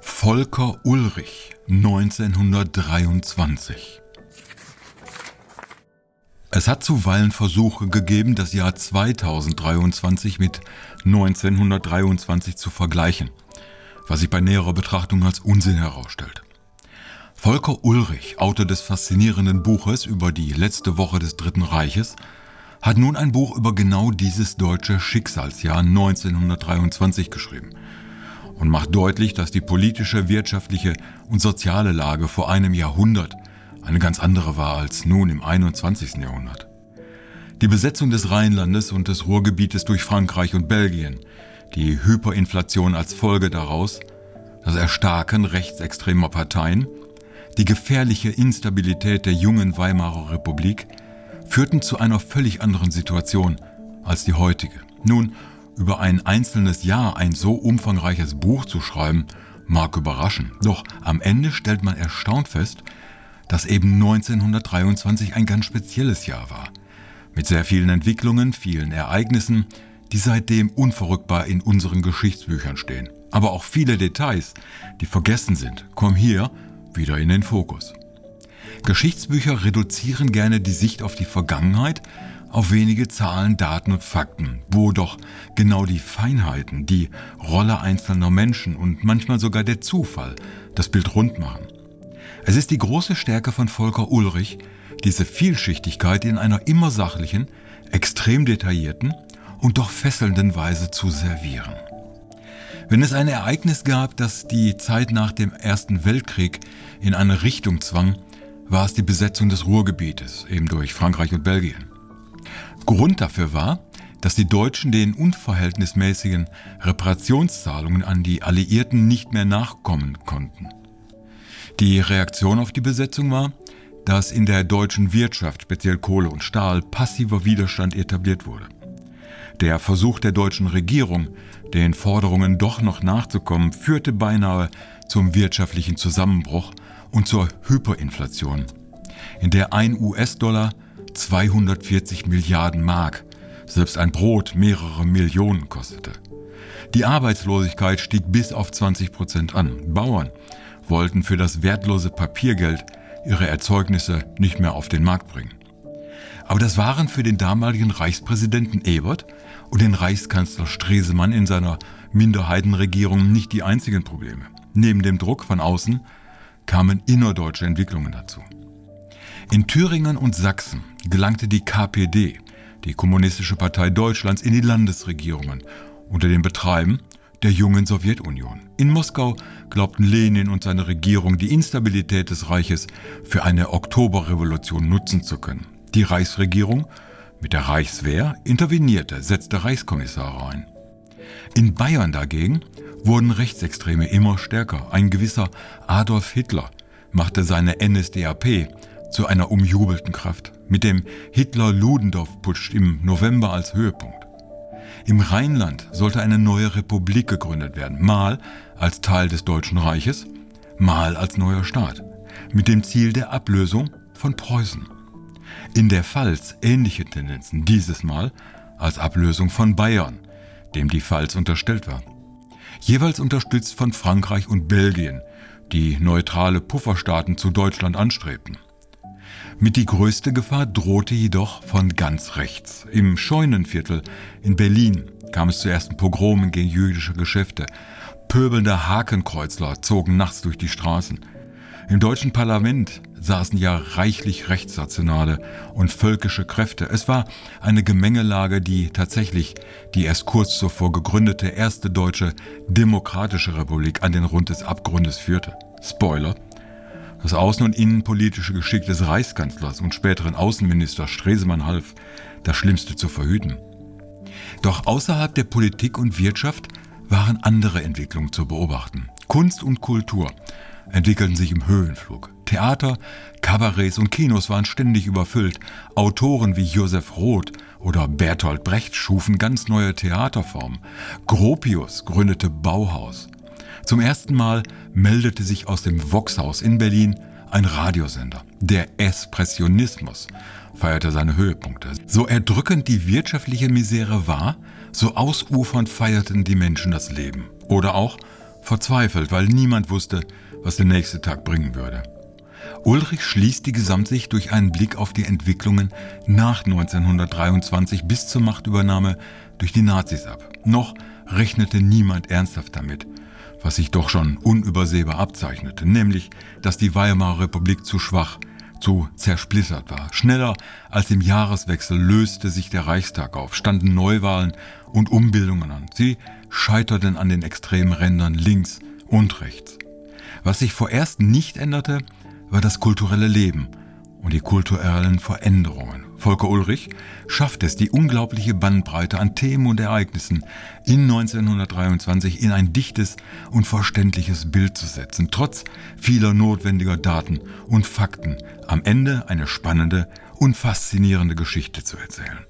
Volker Ulrich 1923 Es hat zuweilen Versuche gegeben, das Jahr 2023 mit 1923 zu vergleichen, was sich bei näherer Betrachtung als Unsinn herausstellt. Volker Ulrich, Autor des faszinierenden Buches über die letzte Woche des Dritten Reiches, hat nun ein Buch über genau dieses deutsche Schicksalsjahr 1923 geschrieben und macht deutlich, dass die politische, wirtschaftliche und soziale Lage vor einem Jahrhundert eine ganz andere war als nun im 21. Jahrhundert. Die Besetzung des Rheinlandes und des Ruhrgebietes durch Frankreich und Belgien, die Hyperinflation als Folge daraus, das Erstarken rechtsextremer Parteien, die gefährliche Instabilität der jungen Weimarer Republik führten zu einer völlig anderen Situation als die heutige. Nun, über ein einzelnes Jahr ein so umfangreiches Buch zu schreiben, mag überraschen. Doch am Ende stellt man erstaunt fest, dass eben 1923 ein ganz spezielles Jahr war. Mit sehr vielen Entwicklungen, vielen Ereignissen, die seitdem unverrückbar in unseren Geschichtsbüchern stehen. Aber auch viele Details, die vergessen sind, kommen hier wieder in den Fokus. Geschichtsbücher reduzieren gerne die Sicht auf die Vergangenheit auf wenige Zahlen, Daten und Fakten, wo doch genau die Feinheiten, die Rolle einzelner Menschen und manchmal sogar der Zufall das Bild rund machen. Es ist die große Stärke von Volker Ulrich, diese Vielschichtigkeit in einer immer sachlichen, extrem detaillierten und doch fesselnden Weise zu servieren. Wenn es ein Ereignis gab, das die Zeit nach dem Ersten Weltkrieg in eine Richtung zwang, war es die Besetzung des Ruhrgebietes, eben durch Frankreich und Belgien. Grund dafür war, dass die Deutschen den unverhältnismäßigen Reparationszahlungen an die Alliierten nicht mehr nachkommen konnten. Die Reaktion auf die Besetzung war, dass in der deutschen Wirtschaft, speziell Kohle und Stahl, passiver Widerstand etabliert wurde. Der Versuch der deutschen Regierung, den Forderungen doch noch nachzukommen, führte beinahe zum wirtschaftlichen Zusammenbruch und zur Hyperinflation, in der ein US-Dollar 240 Milliarden Mark, selbst ein Brot mehrere Millionen kostete. Die Arbeitslosigkeit stieg bis auf 20 Prozent an. Bauern wollten für das wertlose Papiergeld ihre Erzeugnisse nicht mehr auf den Markt bringen. Aber das waren für den damaligen Reichspräsidenten Ebert und den Reichskanzler Stresemann in seiner Minderheitenregierung nicht die einzigen Probleme. Neben dem Druck von außen kamen innerdeutsche Entwicklungen dazu. In Thüringen und Sachsen gelangte die KPD, die Kommunistische Partei Deutschlands, in die Landesregierungen unter dem Betreiben der jungen Sowjetunion. In Moskau glaubten Lenin und seine Regierung die Instabilität des Reiches für eine Oktoberrevolution nutzen zu können. Die Reichsregierung mit der Reichswehr intervenierte, setzte Reichskommissare ein. In Bayern dagegen wurden Rechtsextreme immer stärker. Ein gewisser Adolf Hitler machte seine NSDAP zu einer umjubelten Kraft, mit dem Hitler-Ludendorff-Putsch im November als Höhepunkt. Im Rheinland sollte eine neue Republik gegründet werden, mal als Teil des Deutschen Reiches, mal als neuer Staat, mit dem Ziel der Ablösung von Preußen. In der Pfalz ähnliche Tendenzen, dieses Mal als Ablösung von Bayern, dem die Pfalz unterstellt war. Jeweils unterstützt von Frankreich und Belgien, die neutrale Pufferstaaten zu Deutschland anstrebten. Mit die größte Gefahr drohte jedoch von ganz rechts. Im Scheunenviertel in Berlin kam es zu ersten Pogromen gegen jüdische Geschäfte. Pöbelnde Hakenkreuzler zogen nachts durch die Straßen. Im deutschen Parlament saßen ja reichlich rechtsnationale und völkische Kräfte. Es war eine Gemengelage, die tatsächlich die erst kurz zuvor gegründete erste deutsche demokratische Republik an den Rund des Abgrundes führte. Spoiler, das außen- und innenpolitische Geschick des Reichskanzlers und späteren Außenministers Stresemann half, das Schlimmste zu verhüten. Doch außerhalb der Politik und Wirtschaft waren andere Entwicklungen zu beobachten. Kunst und Kultur entwickelten sich im Höhenflug. Theater, Kabarets und Kinos waren ständig überfüllt. Autoren wie Josef Roth oder Bertolt Brecht schufen ganz neue Theaterformen. Gropius gründete Bauhaus. Zum ersten Mal meldete sich aus dem Voxhaus in Berlin ein Radiosender. Der Espressionismus feierte seine Höhepunkte. So erdrückend die wirtschaftliche Misere war, so ausufernd feierten die Menschen das Leben. Oder auch verzweifelt, weil niemand wusste, was der nächste Tag bringen würde. Ulrich schließt die Gesamtsicht durch einen Blick auf die Entwicklungen nach 1923 bis zur Machtübernahme durch die Nazis ab. Noch rechnete niemand ernsthaft damit, was sich doch schon unübersehbar abzeichnete, nämlich, dass die Weimarer Republik zu schwach, zu zersplittert war. Schneller als im Jahreswechsel löste sich der Reichstag auf, standen Neuwahlen und Umbildungen an. Sie scheiterten an den extremen Rändern links und rechts. Was sich vorerst nicht änderte, war das kulturelle Leben und die kulturellen Veränderungen. Volker Ulrich schafft es, die unglaubliche Bandbreite an Themen und Ereignissen in 1923 in ein dichtes und verständliches Bild zu setzen, trotz vieler notwendiger Daten und Fakten am Ende eine spannende und faszinierende Geschichte zu erzählen.